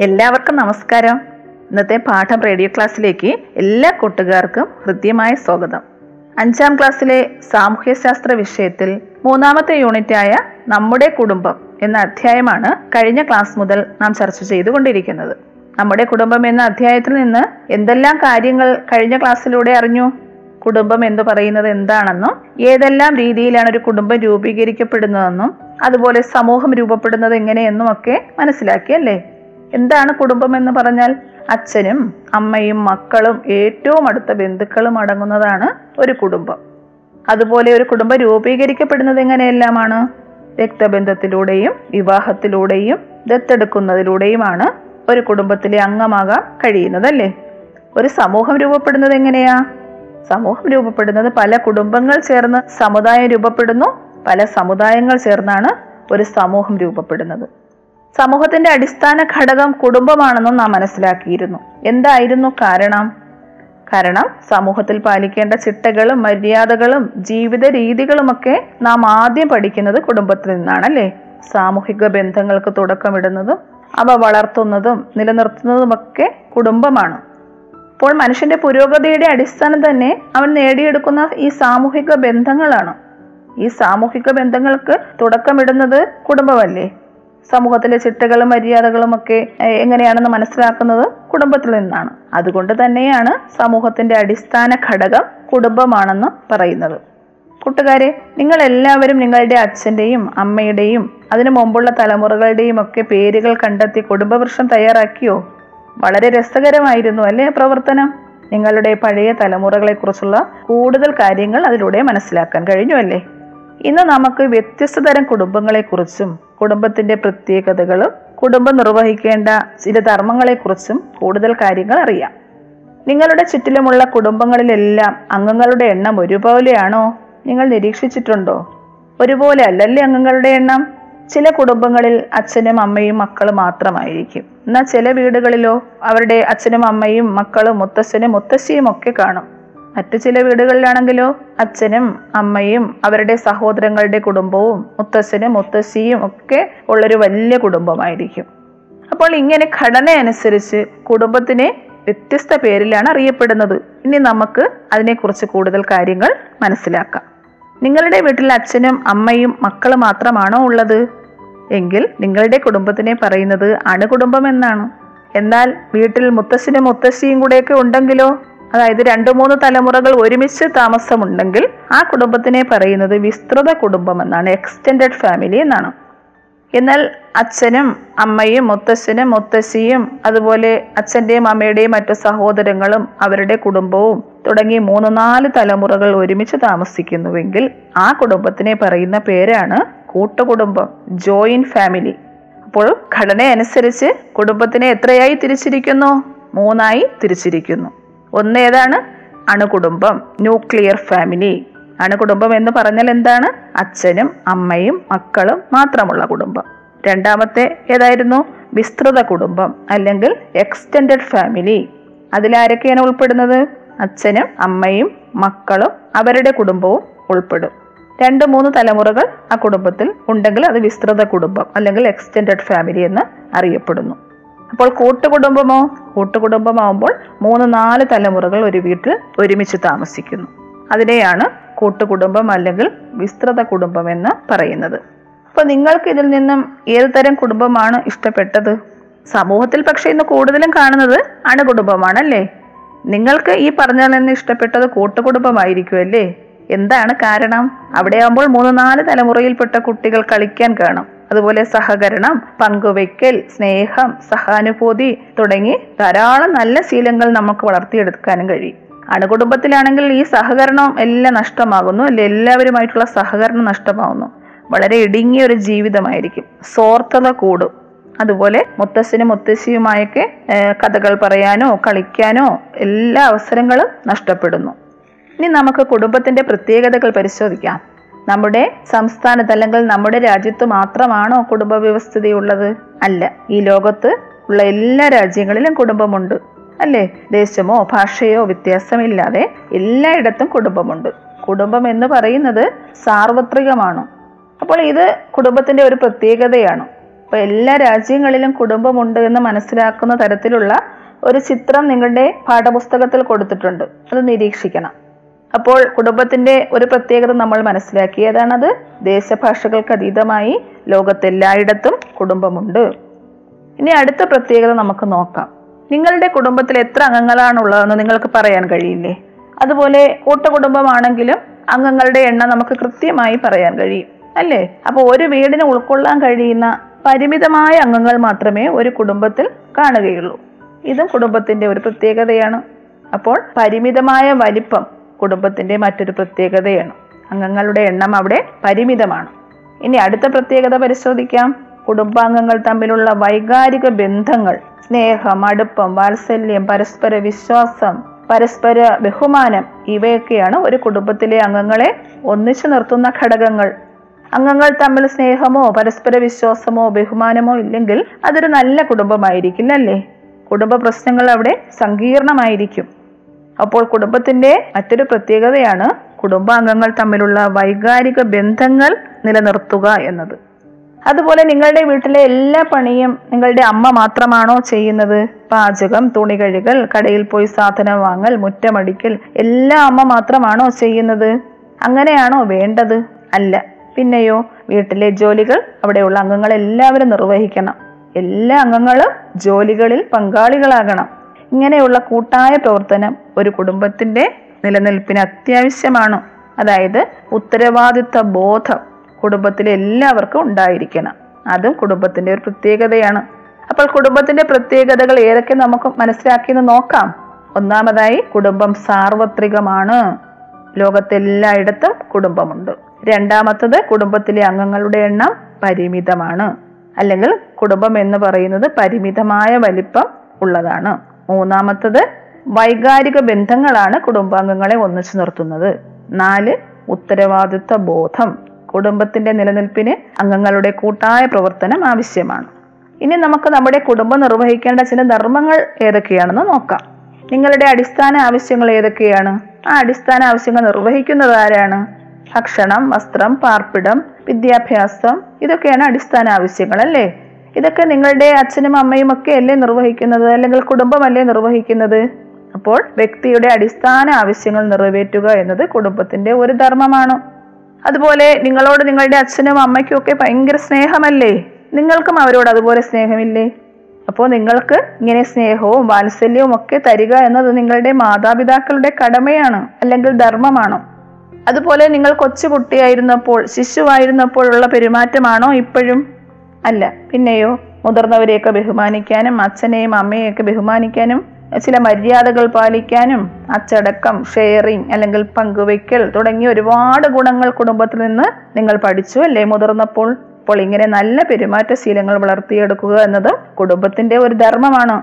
എല്ലാവർക്കും നമസ്കാരം. ഇന്നത്തെ പാഠം റേഡിയോ ക്ലാസ്സിലേക്ക് എല്ലാ കൂട്ടുകാർക്കും ഹൃദ്യമായ സ്വാഗതം. അഞ്ചാം ക്ലാസ്സിലെ സാമൂഹ്യശാസ്ത്ര വിഷയത്തിൽ മൂന്നാമത്തെ യൂണിറ്റായ നമ്മുടെ കുടുംബം എന്ന അധ്യായമാണ് കഴിഞ്ഞ ക്ലാസ് മുതൽ നാം ചർച്ച ചെയ്തുകൊണ്ടിരിക്കുന്നത്. നമ്മുടെ കുടുംബം എന്ന അധ്യായത്തിൽ നിന്ന് എന്തെല്ലാം കാര്യങ്ങൾ കഴിഞ്ഞ ക്ലാസ്സിലൂടെ അറിഞ്ഞു? കുടുംബം എന്ന് പറയുന്നത് എന്താണെന്നും ഏതെല്ലാം രീതിയിലാണ് ഒരു കുടുംബം രൂപീകരിക്കപ്പെടുന്നതെന്നും അതുപോലെ സമൂഹം രൂപപ്പെടുന്നത് എങ്ങനെയെന്നും ഒക്കെ മനസ്സിലാക്കിയല്ലേ എന്താണ് കുടുംബം എന്ന് പറഞ്ഞാൽ അച്ഛനും അമ്മയും മക്കളും ഏറ്റവും അടുത്ത ബന്ധുക്കളും അടങ്ങുന്നതാണ് ഒരു കുടുംബം. അതുപോലെ ഒരു കുടുംബം രൂപീകരിക്കപ്പെടുന്നത് എങ്ങനെയെല്ലാമാണ്? രക്തബന്ധത്തിലൂടെയും വിവാഹത്തിലൂടെയും ദത്തെടുക്കുന്നതിലൂടെയുമാണ് ഒരു കുടുംബത്തിലെ അംഗമാകാൻ കഴിയുന്നതല്ലേ? ഒരു സമൂഹം രൂപപ്പെടുന്നത് എങ്ങനെയാ? സമൂഹം രൂപപ്പെടുന്നത് പല കുടുംബങ്ങൾ ചേർന്ന് സമുദായം രൂപപ്പെടുന്നു പല സമുദായങ്ങൾ ചേർന്നാണ് ഒരു സമൂഹം രൂപപ്പെടുന്നത്. സമൂഹത്തിന്റെ അടിസ്ഥാന ഘടകം കുടുംബമാണെന്നും നാം മനസ്സിലാക്കിയിരുന്നു. എന്തായിരുന്നു കാരണം? കാരണം സമൂഹത്തിൽ പാലിക്കേണ്ട ചിട്ടകളും മര്യാദകളും ജീവിത രീതികളുമൊക്കെ നാം ആദ്യം പഠിക്കുന്നത് കുടുംബത്തിൽ നിന്നാണല്ലേ? സാമൂഹിക ബന്ധങ്ങൾക്ക് തുടക്കമിടുന്നതും അവ വളർത്തുന്നതും നിലനിർത്തുന്നതുമൊക്കെ കുടുംബമാണ്. അപ്പോൾ മനുഷ്യന്റെ പുരോഗതിയുടെ അടിസ്ഥാനം തന്നെ അവൻ നേടിയെടുക്കുന്ന ഈ സാമൂഹിക ബന്ധങ്ങളാണ്. ഈ സാമൂഹിക ബന്ധങ്ങൾക്ക് തുടക്കമിടുന്നത് കുടുംബമല്ലേ? സമൂഹത്തിലെ ചിട്ടകളും മര്യാദകളും ഒക്കെ എങ്ങനെയാണെന്ന് മനസ്സിലാക്കുന്നത് കുടുംബത്തിൽ നിന്നാണ്. അതുകൊണ്ട് തന്നെയാണ് സമൂഹത്തിന്റെ അടിസ്ഥാന ഘടകം കുടുംബമാണെന്ന് പറയുന്നത്. കൂട്ടുകാരെ നിങ്ങൾ എല്ലാവരും നിങ്ങളുടെ അച്ഛന്റെയും അമ്മയുടെയും അതിനു മുമ്പുള്ള തലമുറകളുടെയും ഒക്കെ പേരുകൾ കണ്ടെത്തി കുടുംബവൃക്ഷം തയ്യാറാക്കിയോ? വളരെ രസകരമായിരുന്നു അല്ലേ പ്രവർത്തനം? നിങ്ങളുടെ പഴയ തലമുറകളെക്കുറിച്ചുള്ള കൂടുതൽ കാര്യങ്ങൾ അതിലൂടെ മനസ്സിലാക്കാൻ കഴിഞ്ഞു അല്ലേ? ഇന്ന് നമുക്ക് വ്യത്യസ്ത തരം കുടുംബങ്ങളെക്കുറിച്ചും കുടുംബത്തിന്റെ പ്രത്യേകതകളും കുടുംബം നിർവഹിക്കേണ്ട ചില ധർമ്മങ്ങളെക്കുറിച്ചും കൂടുതൽ കാര്യങ്ങൾ അറിയാം. നിങ്ങളുടെ ചുറ്റിലുമുള്ള കുടുംബങ്ങളിലെല്ലാം അംഗങ്ങളുടെ എണ്ണം ഒരുപോലെയാണോ? നിങ്ങൾ നിരീക്ഷിച്ചിട്ടുണ്ടോ? ഒരുപോലെ അല്ലല്ലേ അംഗങ്ങളുടെ എണ്ണം? ചില കുടുംബങ്ങളിൽ അച്ഛനും അമ്മയും മക്കളും മാത്രമായിരിക്കും. എന്നാൽ ചില വീടുകളിലോ അവരുടെ അച്ഛനും അമ്മയും മക്കളും മുത്തശ്ശനും മുത്തശ്ശിയും ഒക്കെ കാണും. മറ്റു ചില വീടുകളിലാണെങ്കിലോ അച്ഛനും അമ്മയും അവരുടെ സഹോദരങ്ങളുടെ കുടുംബവും മുത്തശ്ശനും മുത്തശ്ശിയും ഒക്കെ ഉള്ളൊരു വലിയ കുടുംബമായിരിക്കും. അപ്പോൾ ഇങ്ങനെ ഘടന അനുസരിച്ച് കുടുംബത്തിനെ വ്യത്യസ്ത പേരിലാണ് അറിയപ്പെടുന്നത്. ഇനി നമുക്ക് അതിനെക്കുറിച്ച് കൂടുതൽ കാര്യങ്ങൾ മനസ്സിലാക്കാം. നിങ്ങളുടെ വീട്ടിൽ അച്ഛനും അമ്മയും മക്കൾ മാത്രമാണോ ഉള്ളത്? എങ്കിൽ നിങ്ങളുടെ കുടുംബത്തിനെ പറയുന്നത് അണുകുടുംബം എന്നാണ്. എന്നാൽ വീട്ടിൽ മുത്തശ്ശനും മുത്തശ്ശിയും കൂടെയൊക്കെ ഉണ്ടെങ്കിലോ? അതായത് രണ്ടു മൂന്ന് തലമുറകൾ ഒരുമിച്ച് താമസമുണ്ടെങ്കിൽ ആ കുടുംബത്തിനെ പറയുന്നത് വിസ്തൃത കുടുംബം എന്നാണ് എക്സ്റ്റെൻഡഡ് ഫാമിലി എന്നാണ്. എന്നാൽ അച്ഛനും അമ്മയും മുത്തശ്ശനും മുത്തശ്ശിയും അതുപോലെ അച്ഛന്റെയും അമ്മയുടെയും മറ്റു സഹോദരങ്ങളും അവരുടെ കുടുംബവും തുടങ്ങി മൂന്ന് നാല് തലമുറകൾ ഒരുമിച്ച് താമസിക്കുന്നുവെങ്കിൽ ആ കുടുംബത്തിനെ പറയുന്ന പേരാണ് കൂട്ടുകുടുംബം ജോയിന്റ് ഫാമിലി അപ്പോൾ ഘടന അനുസരിച്ച് കുടുംബത്തിനെ എത്രയായി തിരിച്ചിരിക്കുന്നു? മൂന്നായി തിരിച്ചിരിക്കുന്നു. ഒന്ന് ഏതാണ് അണുകുടുംബം ന്യൂക്ലിയർ ഫാമിലി അണുകുടുംബം എന്ന് പറഞ്ഞാൽ എന്താണ്? അച്ഛനും അമ്മയും മക്കളും മാത്രമുള്ള കുടുംബം. രണ്ടാമത്തെ ഏതായിരുന്നു? വിസ്തൃത കുടുംബം അല്ലെങ്കിൽ എക്സ്റ്റെൻഡഡ് ഫാമിലി അതിലാരൊക്കെയാണ് ഉൾപ്പെടുന്നത്? അച്ഛനും അമ്മയും മക്കളും അവരുടെ കുടുംബവും ഉൾപ്പെടും. രണ്ട് മൂന്ന് തലമുറകൾ ആ കുടുംബത്തിൽ ഉണ്ടെങ്കിൽ അത് വിസ്തൃത കുടുംബം അല്ലെങ്കിൽ എക്സ്റ്റെൻഡഡ് ഫാമിലി എന്ന് അറിയപ്പെടുന്നു. അപ്പോൾ കൂട്ടുകുടുംബമോ? കൂട്ടുകുടുംബമാവുമ്പോൾ മൂന്ന് നാല് തലമുറകൾ ഒരു വീട്ടിൽ ഒരുമിച്ച് താമസിക്കുന്നു. അതിനെയാണ് കൂട്ടുകുടുംബം അല്ലെങ്കിൽ വിസ്തൃത കുടുംബം എന്ന് പറയുന്നത്. അപ്പോൾ നിങ്ങൾക്ക് ഇതിൽ നിന്നും ഏത് തരം കുടുംബമാണ് ഇഷ്ടപ്പെട്ടത്? സമൂഹത്തിൽ പക്ഷേ ഇന്ന് കൂടുതലും കാണുന്നത് അണുകുടുംബമാണല്ലേ? നിങ്ങൾക്ക് ഈ പറഞ്ഞതിൽ നിന്ന് ഇഷ്ടപ്പെട്ടത് കൂട്ടുകുടുംബമായിരിക്കും അല്ലേ എന്താണ് കാരണം? അവിടെ ആകുമ്പോൾ മൂന്ന് നാല് തലമുറയിൽപ്പെട്ട കുട്ടികൾ കളിക്കാൻ കാണും. അതുപോലെ സഹകരണം പങ്കുവെക്കൽ സ്നേഹം സഹാനുഭൂതി തുടങ്ങി ധാരാളം നല്ല ശീലങ്ങൾ നമുക്ക് വളർത്തിയെടുക്കാനും കഴിയും. അണുകുടുംബത്തിലാണെങ്കിൽ ഈ സഹകരണം എല്ലാം നഷ്ടമാകുന്നു അല്ലെ എല്ലാവരുമായിട്ടുള്ള സഹകരണം നഷ്ടമാകുന്നു വളരെ ഇടുങ്ങിയ ഒരു ജീവിതമായിരിക്കും. സ്വാർത്ഥത കൂടും. അതുപോലെ മുത്തശ്ശനും മുത്തശ്ശിയുമായൊക്കെ കഥകൾ പറയാനോ കളിക്കാനോ എല്ലാ അവസരങ്ങളും നഷ്ടപ്പെടുന്നു. ഇനി നമുക്ക് കുടുംബത്തിന്റെ പ്രത്യേകതകൾ പരിശോധിക്കാം. നമ്മുടെ സംസ്ഥാനത്ത് അല്ലെങ്കിൽ നമ്മുടെ രാജ്യത്ത് മാത്രമാണോ കുടുംബ വ്യവസ്ഥതയുള്ളത് അല്ല. ഈ ലോകത്ത് ഉള്ള എല്ലാ രാജ്യങ്ങളിലും കുടുംബമുണ്ട്. അല്ലേ? ദേശമോ ഭാഷയോ വ്യത്യാസമില്ലാതെ എല്ലായിടത്തും കുടുംബമുണ്ട്. കുടുംബം എന്ന് പറയുന്നത് സാർവത്രികമാണ്. അപ്പോൾ ഇത് കുടുംബത്തിന്റെ ഒരു പ്രത്യേകതയാണ്. അപ്പൊ എല്ലാ രാജ്യങ്ങളിലും കുടുംബമുണ്ട് എന്ന് മനസ്സിലാക്കുന്ന തരത്തിലുള്ള ഒരു ചിത്രം നിങ്ങളുടെ പാഠപുസ്തകത്തിൽ കൊടുത്തിട്ടുണ്ട്. അത് നിരീക്ഷിക്കണം. അപ്പോൾ കുടുംബത്തിന്റെ ഒരു പ്രത്യേകത നമ്മൾ മനസ്സിലാക്കി. ഏതാണത്? ദേശഭാഷകൾക്ക് അതീതമായി ലോകത്തെല്ലായിടത്തും കുടുംബമുണ്ട്. ഇനി അടുത്ത പ്രത്യേകത നമുക്ക് നോക്കാം. നിങ്ങളുടെ കുടുംബത്തിൽ എത്ര അംഗങ്ങളാണുള്ളതെന്ന് നിങ്ങൾക്ക് പറയാൻ കഴിയില്ലേ? അതുപോലെ കൂട്ടുകുടുംബമാണെങ്കിലും അംഗങ്ങളുടെ എണ്ണം നമുക്ക് കൃത്യമായി പറയാൻ കഴിയും അല്ലേ? അപ്പോൾ ഒരു വീടിന് ഉൾക്കൊള്ളാൻ കഴിയുന്ന പരിമിതമായ അംഗങ്ങൾ മാത്രമേ ഒരു കുടുംബത്തിൽ കാണുകയുള്ളൂ. ഇതും കുടുംബത്തിന്റെ ഒരു പ്രത്യേകതയാണ്. അപ്പോൾ പരിമിതമായ വലിപ്പം കുടുംബത്തിന്റെ മറ്റൊരു പ്രത്യേകതയാണ്. അംഗങ്ങളുടെ എണ്ണം അവിടെ പരിമിതമാണ്. ഇനി അടുത്ത പ്രത്യേകത പരിശോധിക്കാം. കുടുംബാംഗങ്ങൾ തമ്മിലുള്ള വൈകാരിക ബന്ധങ്ങൾ സ്നേഹം അടുപ്പം വാത്സല്യം പരസ്പര വിശ്വാസം പരസ്പര ബഹുമാനം ഇവയൊക്കെയാണ് ഒരു കുടുംബത്തിലെ അംഗങ്ങളെ ഒന്നിച്ചു നിർത്തുന്ന ഘടകങ്ങൾ. അംഗങ്ങൾ തമ്മിൽ സ്നേഹമോ പരസ്പര വിശ്വാസമോ ബഹുമാനമോ ഇല്ലെങ്കിൽ അതൊരു നല്ല കുടുംബമായിരിക്കില്ല അല്ലേ കുടുംബ പ്രശ്നങ്ങൾ അവിടെ സങ്കീർണമായിരിക്കും. അപ്പോൾ കുടുംബത്തിന്റെ മറ്റൊരു പ്രത്യേകതയാണ് കുടുംബാംഗങ്ങൾ തമ്മിലുള്ള വൈകാരിക ബന്ധങ്ങൾ നിലനിർത്തുക എന്നത്. അതുപോലെ നിങ്ങളുടെ വീട്ടിലെ എല്ലാ പണിയും നിങ്ങളുടെ അമ്മ മാത്രമാണോ ചെയ്യുന്നത്? പാചകം തുണി കഴുകൽ കടയിൽ പോയി സാധനം വാങ്ങൽ മുറ്റമടിക്കൽ എല്ലാം അമ്മ മാത്രമാണോ ചെയ്യുന്നത്? അങ്ങനെയാണോ വേണ്ടത്? അല്ല. പിന്നെയോ വീട്ടിലെ ജോലികൾ അവിടെയുള്ള അംഗങ്ങൾ എല്ലാവരും നിർവഹിക്കണം. എല്ലാ അംഗങ്ങളും ജോലികളിൽ പങ്കാളികളാകണം. ഇങ്ങനെയുള്ള കൂട്ടായ പ്രവർത്തനം ഒരു കുടുംബത്തിന്റെ നിലനിൽപ്പിന് അത്യാവശ്യമാണ്. അതായത് ഉത്തരവാദിത്ത ബോധം കുടുംബത്തിലെ എല്ലാവർക്കും ഉണ്ടായിരിക്കണം. അതും കുടുംബത്തിന്റെ ഒരു പ്രത്യേകതയാണ്. അപ്പോൾ കുടുംബത്തിന്റെ പ്രത്യേകതകൾ ഏതൊക്കെ നമുക്ക് മനസ്സിലാക്കിയെന്ന് നോക്കാം. ഒന്നാമതായി കുടുംബം സാർവത്രികമാണ്. ലോകത്തെല്ലായിടത്തും കുടുംബമുണ്ട്. രണ്ടാമത്തത് കുടുംബത്തിലെ അംഗങ്ങളുടെ എണ്ണം പരിമിതമാണ്. അല്ലെങ്കിൽ കുടുംബം എന്ന് പറയുന്നത് പരിമിതമായ വലിപ്പം ഉള്ളതാണ്. മൂന്നാമത്തത് വൈകാരിക ബന്ധങ്ങളാണ് കുടുംബാംഗങ്ങളെ ഒന്നിച്ചു നിർത്തുന്നത്. നാല് ഉത്തരവാദിത്വ ബോധം. കുടുംബത്തിന്റെ നിലനിൽപ്പിന് അംഗങ്ങളുടെ കൂട്ടായ പ്രവർത്തനം ആവശ്യമാണ്. ഇനി നമുക്ക് നമ്മുടെ കുടുംബം നിർവഹിക്കേണ്ട ചില ധർമ്മങ്ങൾ ഏതൊക്കെയാണെന്ന് നോക്കാം. നിങ്ങളുടെ അടിസ്ഥാന ആവശ്യങ്ങൾ ഏതൊക്കെയാണ്? ആ അടിസ്ഥാന ആവശ്യങ്ങൾ നിർവഹിക്കുന്നത് ആരാണ്? ഭക്ഷണം വസ്ത്രം പാർപ്പിടം വിദ്യാഭ്യാസം ഇതൊക്കെയാണ് അടിസ്ഥാന ആവശ്യങ്ങൾ അല്ലേ ഇതൊക്കെ നിങ്ങളുടെ അച്ഛനും അമ്മയും ഒക്കെ അല്ലേ നിർവഹിക്കുന്നത്? അല്ലെങ്കിൽ കുടുംബമല്ലേ നിർവഹിക്കുന്നത്? അപ്പോൾ വ്യക്തിയുടെ അടിസ്ഥാന ആവശ്യങ്ങൾ നിറവേറ്റുക എന്നത് കുടുംബത്തിന്റെ ഒരു ധർമ്മമാണ്. അതുപോലെ നിങ്ങളോട് നിങ്ങളുടെ അച്ഛനും അമ്മയ്ക്കും ഒക്കെ ഭയങ്കര സ്നേഹമല്ലേ? നിങ്ങൾക്കും അവരോട് അതുപോലെ സ്നേഹമില്ലേ? അപ്പോൾ നിങ്ങൾക്ക് ഇങ്ങനെ സ്നേഹവും വാത്സല്യവും ഒക്കെ തരിക എന്നത് നിങ്ങളുടെ മാതാപിതാക്കളുടെ കടമയാണ് അല്ലെങ്കിൽ ധർമ്മമാണ്. അതുപോലെ നിങ്ങൾ കൊച്ചു കൊച്ചുകുട്ടിയായിരുന്നപ്പോൾ ശിശുവായിരുന്നപ്പോഴുള്ള പെരുമാറ്റമാണോ ഇപ്പോഴും? അല്ല പിന്നെയോ മുതിർന്നവരെയൊക്കെ ബഹുമാനിക്കാനും അച്ഛനെയും അമ്മയെയൊക്കെ ബഹുമാനിക്കാനും ചില മര്യാദകൾ പാലിക്കാനും അച്ചടക്കം ഷെയറിങ് അല്ലെങ്കിൽ പങ്കുവയ്ക്കൽ തുടങ്ങിയ ഒരുപാട് ഗുണങ്ങൾ കുടുംബത്തിൽ നിന്ന് നിങ്ങൾ പഠിച്ചു അല്ലേ? മുതിർന്നപ്പോൾ അപ്പോൾ ഇങ്ങനെ നല്ല പെരുമാറ്റശീലങ്ങൾ വളർത്തിയെടുക്കുക എന്നതും കുടുംബത്തിന്റെ ഒരു ധർമ്മമാണ്.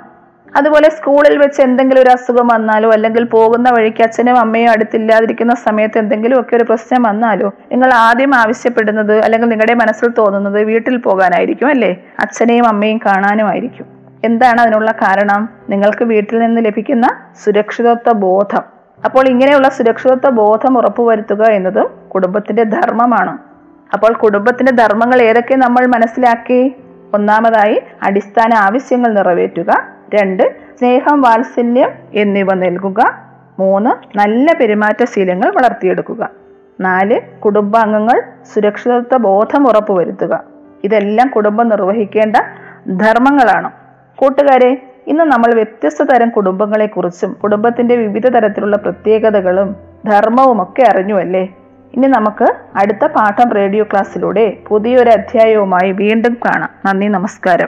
അതുപോലെ സ്കൂളിൽ വെച്ച് എന്തെങ്കിലും ഒരു അസുഖം വന്നാലോ അല്ലെങ്കിൽ പോകുന്ന വഴിക്ക് അച്ഛനും അമ്മയും അടുത്തില്ലാതിരിക്കുന്ന സമയത്ത് എന്തെങ്കിലും ഒക്കെ ഒരു പ്രശ്നം വന്നാലോ നിങ്ങൾ ആദ്യം ആവശ്യപ്പെടുന്നത് അല്ലെങ്കിൽ നിങ്ങളുടെ മനസ്സിൽ തോന്നുന്നത് വീട്ടിൽ പോകാനായിരിക്കും അല്ലേ? അച്ഛനെയും അമ്മയും കാണാനുമായിരിക്കും. എന്താണ് അതിനുള്ള കാരണം? നിങ്ങൾക്ക് വീട്ടിൽ നിന്ന് ലഭിക്കുന്ന സുരക്ഷിതത്വ ബോധം. അപ്പോൾ ഇങ്ങനെയുള്ള സുരക്ഷിതത്വ ബോധം ഉറപ്പുവരുത്തുക എന്നതും കുടുംബത്തിന്റെ ധർമ്മമാണ്. അപ്പോൾ കുടുംബത്തിന്റെ ധർമ്മങ്ങൾ ഏതൊക്കെ നമ്മൾ മനസ്സിലാക്കി? ഒന്നാമതായി അടിസ്ഥാന ആവശ്യങ്ങൾ നിറവേറ്റുക രണ്ട് സ്നേഹം വാത്സല്യം എന്നിവ നൽകുക. മൂന്ന് നല്ല പെരുമാറ്റശീലങ്ങൾ വളർത്തിയെടുക്കുക. നാല് കുടുംബാംഗങ്ങൾ സുരക്ഷിതത്വ ബോധം ഉറപ്പുവരുത്തുക. ഇതെല്ലാം കുടുംബം നിർവഹിക്കേണ്ട ധർമ്മങ്ങളാണ്. കൂട്ടുകാരെ ഇന്ന് നമ്മൾ വ്യത്യസ്ത തരം കുടുംബങ്ങളെക്കുറിച്ചും കുടുംബത്തിന്റെ വിവിധ തരത്തിലുള്ള പ്രത്യേകതകളും ധർമ്മവും ഒക്കെ അറിഞ്ഞു അല്ലേ? ഇനി നമുക്ക് അടുത്ത പാഠം റേഡിയോ ക്ലാസ്സിലൂടെ പുതിയൊരു അധ്യായവുമായി വീണ്ടും കാണാം. നന്ദി നമസ്കാരം.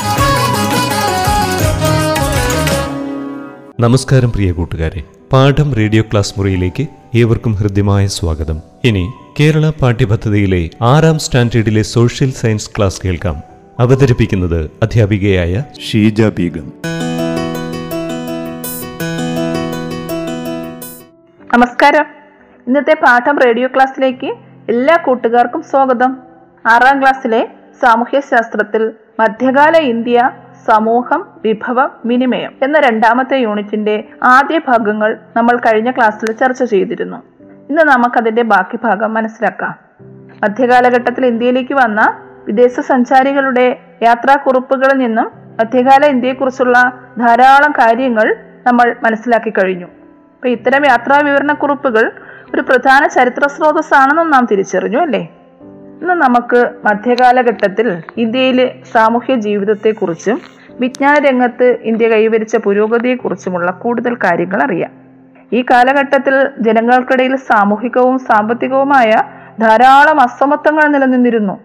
നമസ്കാരം പ്രിയ കൂട്ടുകാരെ. പാഠം റേഡിയോ ക്ലാസ് മുറിയിലേക്ക് ഏവർക്കും ഹൃദ്യമായ സ്വാഗതം. ഇനി കേരള പാഠ്യപദ്ധതിയിലെ ആറാം സ്റ്റാൻഡേർഡിലെ സോഷ്യൽ സയൻസ് ക്ലാസ് കേൾക്കാം. അവതരിപ്പിക്കുന്നത് അധ്യാപികയായ ഷീജ ബീഗം. നമസ്കാരം. ഇന്നത്തെ പാഠം റേഡിയോ ക്ലാസ്സിലേക്ക് എല്ലാ കൂട്ടുകാർക്കും സ്വാഗതം. ആറാം ക്ലാസ്സിലെ സാമൂഹ്യശാസ്ത്രത്തിൽ മധ്യകാല ഇന്ത്യ സമൂഹം വിഭവം വിനിമയം എന്ന രണ്ടാമത്തെ യൂണിറ്റിന്റെ ആദ്യ ഭാഗങ്ങൾ നമ്മൾ കഴിഞ്ഞ ക്ലാസ്സിൽ ചർച്ച ചെയ്തിരുന്നു. ഇന്ന് നമുക്കതിന്റെ ബാക്കി ഭാഗം മനസ്സിലാക്കാം. മധ്യകാലഘട്ടത്തിൽ ഇന്ത്യയിലേക്ക് വന്ന വിദേശ സഞ്ചാരികളുടെ യാത്രാക്കുറിപ്പുകളിൽ നിന്നും മധ്യകാല ഇന്ത്യയെക്കുറിച്ചുള്ള ധാരാളം കാര്യങ്ങൾ നമ്മൾ മനസ്സിലാക്കി കഴിഞ്ഞു. അപ്പൊ ഇത്തരം യാത്രാ വിവരണക്കുറിപ്പുകൾ ഒരു പ്രധാന ചരിത്ര സ്രോതസ്സാണെന്നും നാം തിരിച്ചറിഞ്ഞു അല്ലേ? ഇന്ന് നമുക്ക് മധ്യകാലഘട്ടത്തിൽ ഇന്ത്യയിലെ സാമൂഹ്യ ജീവിതത്തെക്കുറിച്ചും വിജ്ഞാന രംഗത്ത് ഇന്ത്യ കൈവരിച്ച പുരോഗതിയെക്കുറിച്ചുമുള്ള കൂടുതൽ കാര്യങ്ങൾ അറിയാം. ഈ കാലഘട്ടത്തിൽ ജനങ്ങൾക്കിടയിൽ സാമൂഹികവും സാമ്പത്തികവുമായ ധാരാളം അസമത്വങ്ങൾ നിലനിന്നിരുന്നു.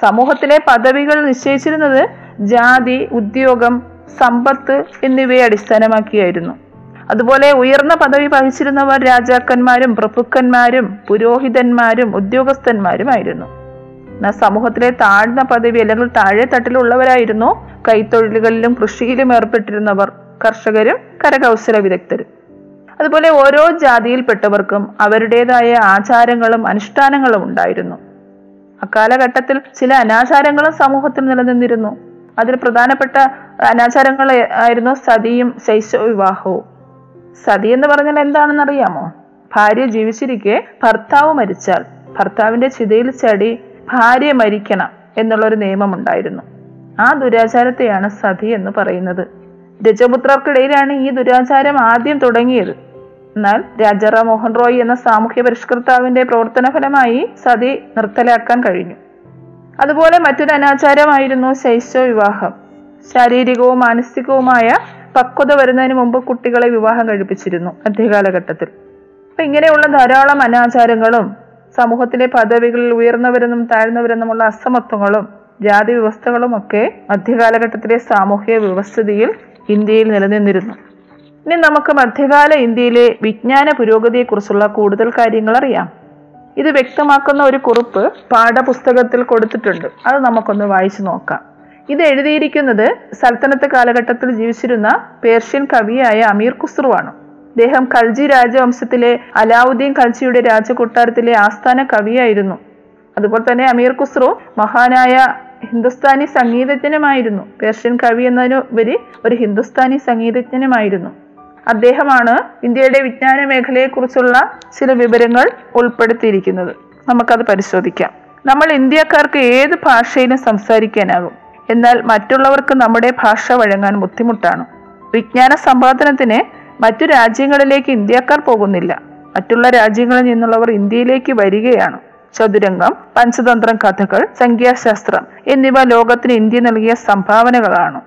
സമൂഹത്തിലെ പദവികൾ നിശ്ചയിച്ചിരുന്നത് ജാതി ഉദ്യോഗം സമ്പത്ത് എന്നിവയെ അടിസ്ഥാനമാക്കിയായിരുന്നു. അതുപോലെ ഉയർന്ന പദവി വഹിച്ചിരുന്നവർ രാജാക്കന്മാരും പ്രഭുക്കന്മാരും പുരോഹിതന്മാരും ഉദ്യോഗസ്ഥന്മാരുമായിരുന്നു എന്നാൽ സമൂഹത്തിലെ താഴ്ന്ന പദവി അല്ലെങ്കിൽ താഴെ തട്ടിലുള്ളവരായിരുന്നു കൈത്തൊഴിലുകളിലും കൃഷിയിലും ഏർപ്പെട്ടിരുന്നവർ. കർഷകരും കരകൗശല വിദഗ്ധരും. അതുപോലെ ഓരോ ജാതിയിൽപ്പെട്ടവർക്കും അവരുടേതായ ആചാരങ്ങളും അനുഷ്ഠാനങ്ങളും ഉണ്ടായിരുന്നു. അക്കാലഘട്ടത്തിൽ ചില അനാചാരങ്ങളും സമൂഹത്തിൽ നിലനിന്നിരുന്നു. അതിൽ പ്രധാനപ്പെട്ട അനാചാരങ്ങൾ ആയിരുന്നു സതിയും ശൈശവ വിവാഹവും. സതി എന്ന് പറഞ്ഞാൽ എന്താണെന്ന് അറിയാമോ ഭാര്യ ജീവിച്ചിരിക്കെ ഭർത്താവ് മരിച്ചാൽ ഭർത്താവിന്റെ ചിതയിൽ ചടി ഭാര്യ മരിക്കണം എന്നുള്ളൊരു നിയമമുണ്ടായിരുന്നു. ആ ദുരാചാരത്തെയാണ് സതി എന്ന് പറയുന്നത്. രജപുത്രർക്കിടയിലാണ് ഈ ദുരാചാരം ആദ്യം തുടങ്ങിയത്. എന്നാൽ രാജാറാം മോഹൻ റോയ് എന്ന സാമൂഹ്യ പരിഷ്കർത്താവിന്റെ പ്രവർത്തന ഫലമായി സതി നിർത്തലാക്കാൻ കഴിഞ്ഞു. അതുപോലെ മറ്റൊരു അനാചാരമായിരുന്നു ശൈശവ വിവാഹം. ശാരീരികവും മാനസികവുമായ പക്വത വരുന്നതിന് മുമ്പ് കുട്ടികളെ വിവാഹം കഴിപ്പിച്ചിരുന്നു മധ്യകാലഘട്ടത്തിൽ അപ്പൊ ഇങ്ങനെയുള്ള ധാരാളം അനാചാരങ്ങളും സമൂഹത്തിലെ പദവികളിൽ ഉയർന്നവരെന്നും താഴ്ന്നവരെന്നുമുള്ള അസമത്വങ്ങളും ജാതി വ്യവസ്ഥകളും ഒക്കെ മധ്യകാലഘട്ടത്തിലെ സാമൂഹിക വ്യവസ്ഥിതിയിൽ ഇന്ത്യയിൽ നിലനിന്നിരുന്നു. ഇനി നമുക്ക് മധ്യകാല ഇന്ത്യയിലെ വിജ്ഞാന പുരോഗതിയെക്കുറിച്ചുള്ള കൂടുതൽ കാര്യങ്ങൾ അറിയാം. ഇത് വ്യക്തമാക്കുന്ന ഒരു കുറിപ്പ് പാഠപുസ്തകത്തിൽ കൊടുത്തിട്ടുണ്ട്. അത് നമുക്കൊന്ന് വായിച്ചു നോക്കാം. ഇത് എഴുതിയിരിക്കുന്നത് സൽത്തനത്ത് കാലഘട്ടത്തിൽ ജീവിച്ചിരുന്ന പേർഷ്യൻ കവിയായ അമീർ ഖുസ്രു അദ്ദേഹം ഖൽജി രാജവംശത്തിലെ അലാവുദ്ദീൻ ഖൽജിയുടെ രാജകൊട്ടാരത്തിലെ ആസ്ഥാന കവിയായിരുന്നു. അതുപോലെ തന്നെ അമീർ ഖുസ്രു മഹാനായ ഹിന്ദുസ്ഥാനി സംഗീതജ്ഞനുമായിരുന്നു. പേർഷ്യൻ കവി എന്നതിനുപരി ഒരു ഹിന്ദുസ്ഥാനി സംഗീതജ്ഞനുമായിരുന്നു. അദ്ദേഹമാണ് ഇന്ത്യയുടെ വിജ്ഞാന മേഖലയെക്കുറിച്ചുള്ള ചില വിവരങ്ങൾ ഉൾപ്പെടുത്തിയിരിക്കുന്നത്. നമുക്കത് പരിശോധിക്കാം. നമ്മൾ ഇന്ത്യക്കാർക്ക് ഏത് ഭാഷയിലും സംസാരിക്കാനാകും. എന്നാൽ മറ്റുള്ളവർക്ക് നമ്മുടെ ഭാഷ വഴങ്ങാൻ ബുദ്ധിമുട്ടാണ്. വിജ്ഞാന സമ്പാദനത്തിന് മറ്റു രാജ്യങ്ങളിലേക്ക് ഇന്ത്യക്കാർ പോകുന്നില്ല. മറ്റുള്ള രാജ്യങ്ങളിൽ നിന്നുള്ളവർ ഇന്ത്യയിലേക്ക് വരികയാണ്. ചതുരംഗം പഞ്ചതന്ത്രം കഥകൾ സംഖ്യാശാസ്ത്രം എന്നിവ ലോകത്തിന് ഇന്ത്യ നൽകിയ സംഭാവനകളാണ്.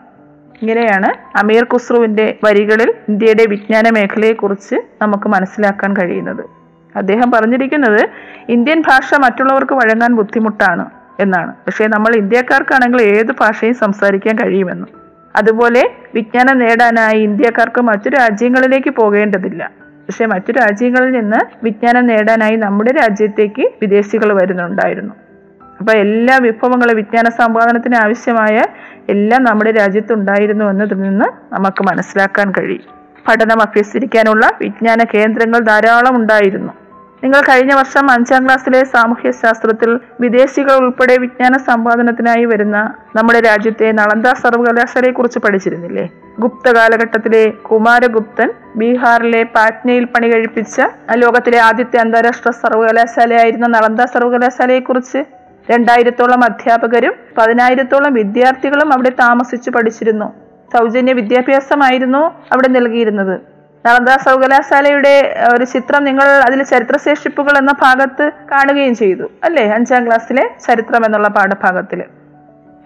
ഇങ്ങനെയാണ് അമീർ ഖുസ്രുവിന്റെ വരികളിൽ ഇന്ത്യയുടെ വിജ്ഞാന മേഖലയെക്കുറിച്ച് നമുക്ക് മനസ്സിലാക്കാൻ കഴിയുന്നത്. അദ്ദേഹം പറഞ്ഞിരിക്കുന്നത് ഇന്ത്യൻ ഭാഷ മറ്റുള്ളവർക്ക് വഴങ്ങാൻ ബുദ്ധിമുട്ടാണ് എന്നാണ്. പക്ഷേ നമ്മൾ ഇന്ത്യക്കാർക്കാണെങ്കിൽ ഏത് ഭാഷയും സംസാരിക്കാൻ കഴിയുമെന്ന്. അതുപോലെ വിജ്ഞാനം നേടാനായി ഇന്ത്യക്കാർക്ക് മറ്റു രാജ്യങ്ങളിലേക്ക് പോകേണ്ടതില്ല. പക്ഷെ മറ്റു രാജ്യങ്ങളിൽ നിന്ന് വിജ്ഞാനം നേടാനായി നമ്മുടെ രാജ്യത്തേക്ക് വിദേശികൾ വരുന്നുണ്ടായിരുന്നു. അപ്പൊ എല്ലാ വിഭവങ്ങളും വിജ്ഞാന സമ്പാദനത്തിന് ആവശ്യമായ എല്ലാം നമ്മുടെ രാജ്യത്തുണ്ടായിരുന്നു എന്നതിൽ നിന്ന് നമുക്ക് മനസ്സിലാക്കാൻ കഴിയും. പഠനം അഭ്യസിക്കാനുള്ള വിജ്ഞാന കേന്ദ്രങ്ങൾ ധാരാളം ഉണ്ടായിരുന്നു. നിങ്ങൾ കഴിഞ്ഞ വർഷം അഞ്ചാം ക്ലാസ്സിലെ സാമൂഹ്യ ശാസ്ത്രത്തിൽ വിദേശികൾ ഉൾപ്പെടെ വിജ്ഞാന സമ്പാദനത്തിനായി വരുന്ന നമ്മുടെ രാജ്യത്തെ നളന്ദ സർവകലാശാലയെ കുറിച്ച് പഠിച്ചിരുന്നില്ലേ? ഗുപ്ത കാലഘട്ടത്തിലെ കുമാരഗുപ്തൻ ബീഹാറിലെ പാറ്റ്നയിൽ പണി കഴിപ്പിച്ച ലോകത്തിലെ ആദ്യത്തെ അന്താരാഷ്ട്ര സർവകലാശാലയായിരുന്ന നളന്ദ സർവകലാശാലയെക്കുറിച്ച് രണ്ടായിരത്തോളം അധ്യാപകരും പതിനായിരത്തോളം വിദ്യാർത്ഥികളും അവിടെ താമസിച്ചു പഠിച്ചിരുന്നു. സൗജന്യ വിദ്യാഭ്യാസമായിരുന്നു അവിടെ നൽകിയിരുന്നത്. നളന്ദ സർവകലാശാലയുടെ ഒരു ചിത്രം നിങ്ങൾ അതിൽ ചരിത്രശേഷിപ്പുകൾ എന്ന ഭാഗത്ത് കാണുകയും ചെയ്തു. അല്ലേ? അഞ്ചാം ക്ലാസ്സിലെ ചരിത്രം എന്നുള്ള പാഠഭാഗത്തിൽ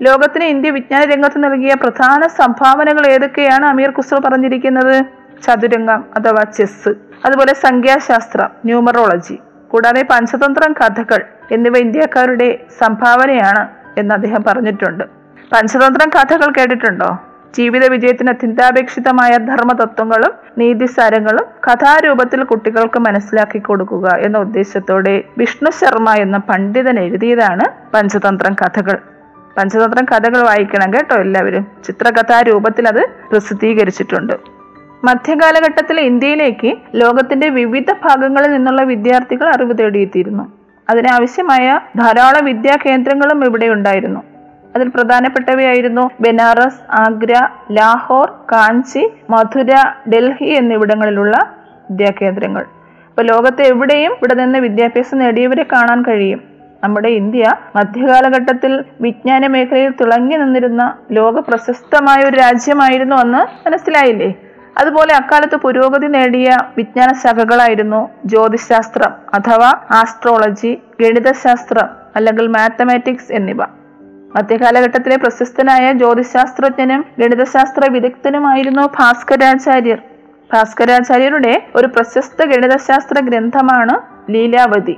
ലോകത്തിന് ഇന്ത്യ വിജ്ഞാന രംഗത്ത് നൽകിയ പ്രധാന സംഭാവനകൾ ഏതൊക്കെയാണ്? അമീർ ഖുസ്രു പറഞ്ഞിരിക്കുന്നത്? ചതുരംഗം അഥവാ ചെസ് അതുപോലെ സംഖ്യാശാസ്ത്രം ന്യൂമറോളജി. കൂടാതെ പഞ്ചതന്ത്രം കഥകൾ എന്നിവ ഇന്ത്യക്കാരുടെ സംഭാവനയാണ് എന്ന് അദ്ദേഹം പറഞ്ഞിട്ടുണ്ട്. പഞ്ചതന്ത്രം കഥകൾ കേട്ടിട്ടുണ്ടോ? ജീവിത വിജയത്തിന് അത്യന്താപേക്ഷിതമായ ധർമ്മതത്വങ്ങളും നീതിസാരങ്ങളും കഥാരൂപത്തിൽ കുട്ടികൾക്ക് മനസ്സിലാക്കി കൊടുക്കുക എന്ന ഉദ്ദേശത്തോടെ വിഷ്ണു ശർമ്മ എന്ന പണ്ഡിതൻ എഴുതിയതാണ് പഞ്ചതന്ത്രം കഥകൾ. പഞ്ചതന്ത്രം കഥകൾ വായിക്കണം കേട്ടോ എല്ലാവരും. ചിത്രകഥാരൂപത്തിൽ അത് പ്രസിദ്ധീകരിച്ചിട്ടുണ്ട്. മധ്യകാലഘട്ടത്തിൽ ഇന്ത്യയിലേക്ക് ലോകത്തിന്റെ വിവിധ ഭാഗങ്ങളിൽ നിന്നുള്ള വിദ്യാർത്ഥികൾ അറിവ് തേടിയെത്തിയിരുന്നു. അതിനാവശ്യമായ ധാരാളം വിദ്യാ കേന്ദ്രങ്ങളും ഇവിടെ ഉണ്ടായിരുന്നു. അതിൽ പ്രധാനപ്പെട്ടവയായിരുന്നു ബനാറസ് ആഗ്ര ലാഹോർ കാഞ്ചി മധുര ഡൽഹി എന്നിവിടങ്ങളിലുള്ള വിദ്യാകേന്ദ്രങ്ങൾ. അപ്പൊ ലോകത്തെ എവിടെയും ഇവിടെ നിന്ന് വിദ്യാഭ്യാസം നേടിയവരെ കാണാൻ കഴിയും. നമ്മുടെ ഇന്ത്യ മധ്യകാലഘട്ടത്തിൽ വിജ്ഞാന മേഖലയിൽ തിളങ്ങി നിന്നിരുന്ന ലോക പ്രശസ്തമായ ഒരു രാജ്യമായിരുന്നു അന്ന് മനസ്സിലായില്ലേ? അതുപോലെ അക്കാലത്ത് പുരോഗതി നേടിയ വിജ്ഞാന ശാഖകളായിരുന്നു ജ്യോതിശാസ്ത്രം അഥവാ ആസ്ട്രോളജി ഗണിതശാസ്ത്രം അല്ലെങ്കിൽ മാത്തമാറ്റിക്സ് എന്നിവ. മധ്യകാലഘട്ടത്തിലെ പ്രശസ്തനായ ജ്യോതിശാസ്ത്രജ്ഞനും ഗണിതശാസ്ത്ര വിദഗ്ധനുമായിരുന്നു ഭാസ്കരാചാര്യർ. ഭാസ്കരാചാര്യരുടെ ഒരു പ്രശസ്ത ഗണിതശാസ്ത്ര ഗ്രന്ഥമാണ് ലീലാവതി.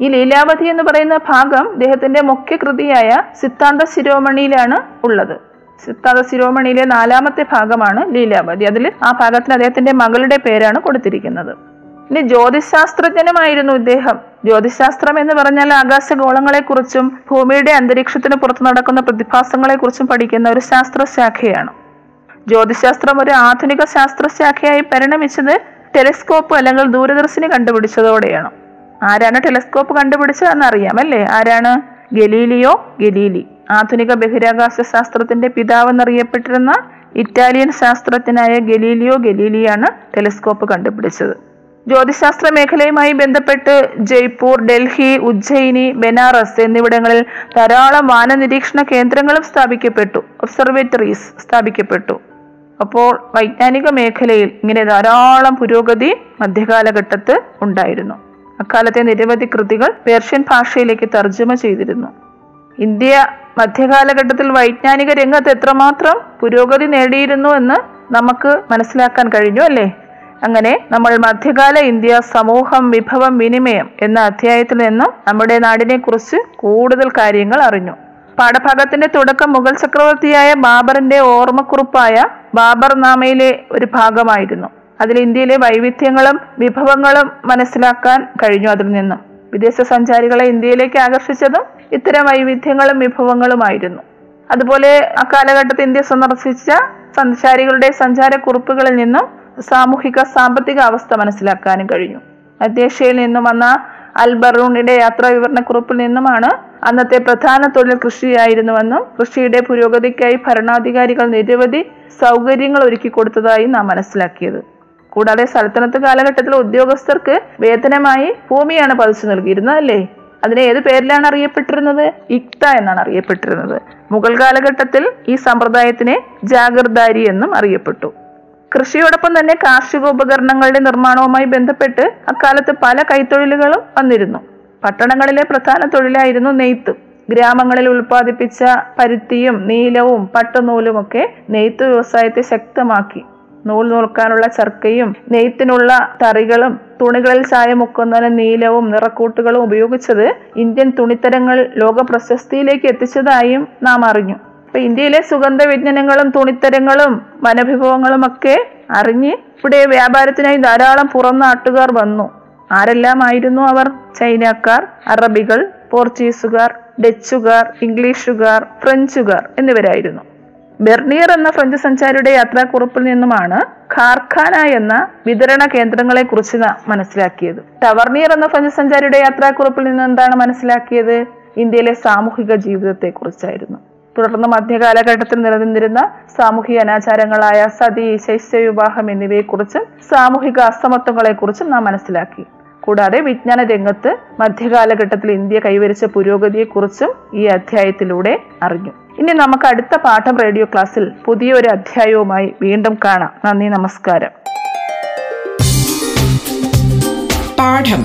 ഈ ലീലാവതി എന്ന് പറയുന്ന ഭാഗം അദ്ദേഹത്തിന്റെ മുഖ്യ കൃതിയായ സിദ്ധാന്ത ശിരോമണിയിലാണ് ഉള്ളത്. സിദ്ധാന്ത ശിരോമണിയിലെ നാലാമത്തെ ഭാഗമാണ് ലീലാവതി. അതിൽ ആ ഭാഗത്തിന് അദ്ദേഹത്തിന്റെ മകളുടെ പേരാണ് കൊടുത്തിരിക്കുന്നത്. ഇനി ജ്യോതിശാസ്ത്രജ്ഞനുമായിരുന്നു ഇദ്ദേഹം. ജ്യോതിശാസ്ത്രം എന്ന് പറഞ്ഞാൽ ആകാശഗോളങ്ങളെ കുറിച്ചും ഭൂമിയുടെ അന്തരീക്ഷത്തിന് പുറത്ത് നടക്കുന്ന പ്രതിഭാസങ്ങളെക്കുറിച്ചും പഠിക്കുന്ന ഒരു ശാസ്ത്രശാഖയാണ്. ജ്യോതിശാസ്ത്രം ഒരു ആധുനിക ശാസ്ത്രശാഖയായി പരിണമിച്ചത് ടെലിസ്കോപ്പ് അല്ലെങ്കിൽ ദൂരദർശിനി കണ്ടുപിടിച്ചതോടെയാണ്. ആരാണ് ടെലിസ്കോപ്പ് കണ്ടുപിടിച്ചതെന്ന് അറിയാം അല്ലേ ആരാണ്? ഗലീലിയോ? ഗലീലി. ആധുനിക ബഹിരാകാശ ശാസ്ത്രത്തിന്റെ പിതാവ് എന്നറിയപ്പെട്ടിരുന്ന ഇറ്റാലിയൻ ശാസ്ത്രജ്ഞനായ ഗലീലിയോ ഗലീലിയാണ് ടെലിസ്കോപ്പ് കണ്ടുപിടിച്ചത്. ജ്യോതിശാസ്ത്ര മേഖലയുമായി ബന്ധപ്പെട്ട് ജയ്പൂർ ഡൽഹി ഉജ്ജയിനി ബനാറസ് എന്നിവിടങ്ങളിൽ ധാരാളം വാനനിരീക്ഷണ കേന്ദ്രങ്ങളും സ്ഥാപിക്കപ്പെട്ടു. ഒബ്സർവേറ്ററീസ് സ്ഥാപിക്കപ്പെട്ടു. അപ്പോൾ വൈജ്ഞാനിക മേഖലയിൽ ഇങ്ങനെ ധാരാളം പുരോഗതി മധ്യകാലഘട്ടത്ത് ഉണ്ടായിരുന്നു. അക്കാലത്തെ നിരവധി കൃതികൾ പേർഷ്യൻ ഭാഷയിലേക്ക് തർജമ ചെയ്തിരുന്നു. ഇന്ത്യ മധ്യകാലഘട്ടത്തിൽ വൈജ്ഞാനിക രംഗത്ത് എത്രമാത്രം പുരോഗതി നേടിയിരുന്നു എന്ന് നമുക്ക് മനസ്സിലാക്കാൻ കഴിഞ്ഞു അല്ലേ? അങ്ങനെ നമ്മൾ മധ്യകാല ഇന്ത്യ സമൂഹം വിഭവം വിനിമയം എന്ന അധ്യായത്തിൽ നിന്നും നമ്മുടെ നാടിനെ കുറിച്ച് കൂടുതൽ കാര്യങ്ങൾ അറിഞ്ഞു. പാഠഭാഗത്തിന്റെ തുടക്കം മുഗൾ ചക്രവർത്തിയായ ബാബറിന്റെ ഓർമ്മക്കുറിപ്പായ ബാബർ നാമയിലെ ഒരു ഭാഗമായിരുന്നു. അതിൽ ഇന്ത്യയിലെ വൈവിധ്യങ്ങളും വിഭവങ്ങളും മനസ്സിലാക്കാൻ കഴിഞ്ഞു അതിൽ നിന്നും. വിദേശ സഞ്ചാരികളെ ഇന്ത്യയിലേക്ക് ആകർഷിച്ചതും ഇത്തരം വൈവിധ്യങ്ങളും വിഭവങ്ങളുമായിരുന്നു. അതുപോലെ അക്കാലഘട്ടത്തിൽ ഇന്ത്യ സന്ദർശിച്ച സഞ്ചാരികളുടെ സഞ്ചാരക്കുറിപ്പുകളിൽ നിന്നും സാമൂഹിക സാമ്പത്തിക അവസ്ഥ മനസ്സിലാക്കാനും കഴിഞ്ഞു. മധ്യേഷ്യയിൽ നിന്നും വന്ന അൽബറൂണിന്റെ യാത്രാ വിവരണക്കുറിപ്പിൽ നിന്നുമാണ് അന്നത്തെ പ്രധാന തൊഴിൽ കൃഷിയായിരുന്നുവെന്നും കൃഷിയുടെ പുരോഗതിക്കായി ഭരണാധികാരികൾ നിരവധി സൗകര്യങ്ങൾ ഒരുക്കി കൊടുത്തതായി നാം മനസ്സിലാക്കിയത്. കൂടാതെ സൽത്തനത്ത് കാലഘട്ടത്തിലെ ഉദ്യോഗസ്ഥർക്ക് വേതനമായി ഭൂമിയാണ് പതിച്ചു നൽകിയിരുന്നത് അല്ലേ? അതിനെ ഏത് പേരിലാണ് അറിയപ്പെട്ടിരുന്നത്? ഇക്ത എന്നാണ് അറിയപ്പെട്ടിരുന്നത്. മുഗൾ കാലഘട്ടത്തിൽ ഈ സമ്പ്രദായത്തിനെ ജാഗർദാരി എന്നും അറിയപ്പെട്ടു. കൃഷിയോടൊപ്പം തന്നെ കാർഷിക ഉപകരണങ്ങളുടെ നിർമ്മാണവുമായി ബന്ധപ്പെട്ട് അക്കാലത്ത് പല കൈത്തൊഴിലുകളും വന്നിരുന്നു. പട്ടണങ്ങളിലെ പ്രധാന തൊഴിലായിരുന്നു നെയ്ത്ത്. ഗ്രാമങ്ങളിൽ ഉൽപ്പാദിപ്പിച്ച പരുത്തിയും നീലവും പട്ടുനൂലും ഒക്കെ നെയ്ത്ത് വ്യവസായത്തെ ശക്തമാക്കി. നൂൽ നൂൽക്കാനുള്ള ചർക്കയും നെയ്ത്തിനുള്ള തറികളും തുണികളിൽ ചായം മുക്കുന്നതിന് നീലവും നിറക്കൂട്ടുകളും ഉപയോഗിച്ചത് ഇന്ത്യൻ തുണിത്തരങ്ങൾ ലോക പ്രശസ്തിയിലേക്ക് എത്തിച്ചതായും നാം അറിഞ്ഞു. അപ്പൊ ഇന്ത്യയിലെ സുഗന്ധ വ്യഞ്ജനങ്ങളും തുണിത്തരങ്ങളും വനവിഭവങ്ങളും ഒക്കെ അറിഞ്ഞ് ഇവിടെ വ്യാപാരത്തിനായി ധാരാളം പുറം നാട്ടുകാർ വന്നു. ആരെല്ലാമായിരുന്നു അവർ? ചൈനക്കാർ അറബികൾ പോർച്ചുഗീസുകാർ ഡച്ചുകാർ ഇംഗ്ലീഷുകാർ ഫ്രഞ്ചുകാർ എന്നിവരായിരുന്നു. ബെർണിയർ എന്ന ഫ്രഞ്ച് സഞ്ചാരിയുടെ യാത്രാക്കുറിപ്പിൽ നിന്നുമാണ് ഖാർഖാന എന്ന വിതരണ കേന്ദ്രങ്ങളെ കുറിച്ച് മനസ്സിലാക്കിയത്. ടവർണിയർ എന്ന ഫ്രഞ്ച് സഞ്ചാരിയുടെ യാത്രാക്കുറിപ്പിൽ നിന്ന് എന്താണ് മനസ്സിലാക്കിയത്? ഇന്ത്യയിലെ സാമൂഹിക ജീവിതത്തെ കുറിച്ചായിരുന്നു തുടർന്ന് മധ്യകാലഘട്ടത്തിൽ നിലനിന്നിരുന്ന സാമൂഹിക അനാചാരങ്ങളായ സതി ശൈശവിവാഹം എന്നിവയെക്കുറിച്ചും സാമൂഹിക അസമത്വങ്ങളെക്കുറിച്ചും നാം മനസ്സിലാക്കി. കൂടാതെ വിജ്ഞാന രംഗത്ത് മധ്യകാലഘട്ടത്തിൽ ഇന്ത്യ കൈവരിച്ച പുരോഗതിയെക്കുറിച്ചും ഈ അധ്യായത്തിലൂടെ അറിഞ്ഞു. ഇനി നമുക്ക് അടുത്ത പാഠം റേഡിയോ ക്ലാസ്സിൽ പുതിയൊരു അധ്യായവുമായി വീണ്ടും കാണാം. നന്ദി നമസ്കാരം. പാഠം.